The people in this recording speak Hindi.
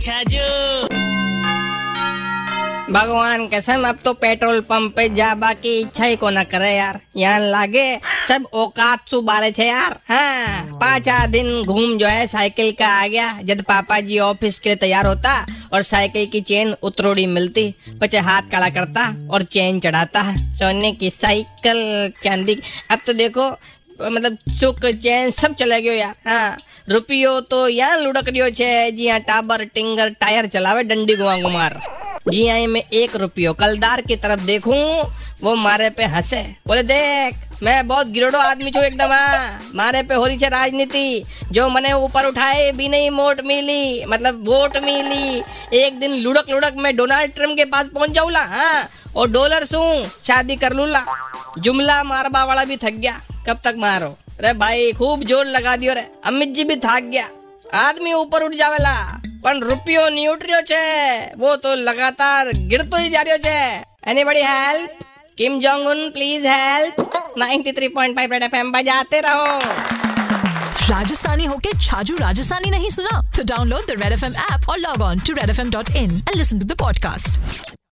अच्छा भगवान कसम, अब तो पेट्रोल पंप पे जा बाकी इच्छा ही को न करे यार। यहाँ लागे, सब औकात सु बारे छे यार। हाँ पाँचा दिन घूम जो है, साइकिल का आ गया। जब पापा जी ऑफ़िस के लिए तैयार होता और साइकिल की चेन उतरोड़ी मिलती। पचे हाथ खड़ा करता और चेन चढ़ाता। सोने की साइकिल, चांदी। अब तो देखो मतलब सुख, चैन सब चले गए यार। हाँ। રૂપિયો તો યા લુડકડ્યો છે જ્યાં टाबर टिंगर टायर चलावे डंडी गुआ गुमार जी आई मैं एक रुपयो कलदार की तरफ देखूं वो मारे पे हंसे बोले देख मैं बहुत गिरोड़ो आदमी छू एकदम हाँ मारे पे हो रही है राजनीति जो मने ऊपर उठाए भी नहीं मोट मिली मतलब वोट मिली एक दिन लुढ़क लुढ़क मैं डोनाल्ड ट्रम्प के पास पहुंच जाऊला हाँ और डॉलर सू शादी कर लूला जुमला मारबा वाला भी थक गया कब तक मारो? अरे भाई, खूब ज़ोर लगा दियो रे। अमित जी भी थक गया। आदमी ऊपर उठ जावेला। पर रुपयो नहीं उठ रियो छे। वो तो लगातार गिरतो ही जा रियो छे। Anybody help Kim Jong Un please help 93.5 Red FM बजाते रहो। राजस्थानी होके छाजू राजस्थानी नहीं सुना? तो download the Red FM app और log on to red dot in and listen to the podcast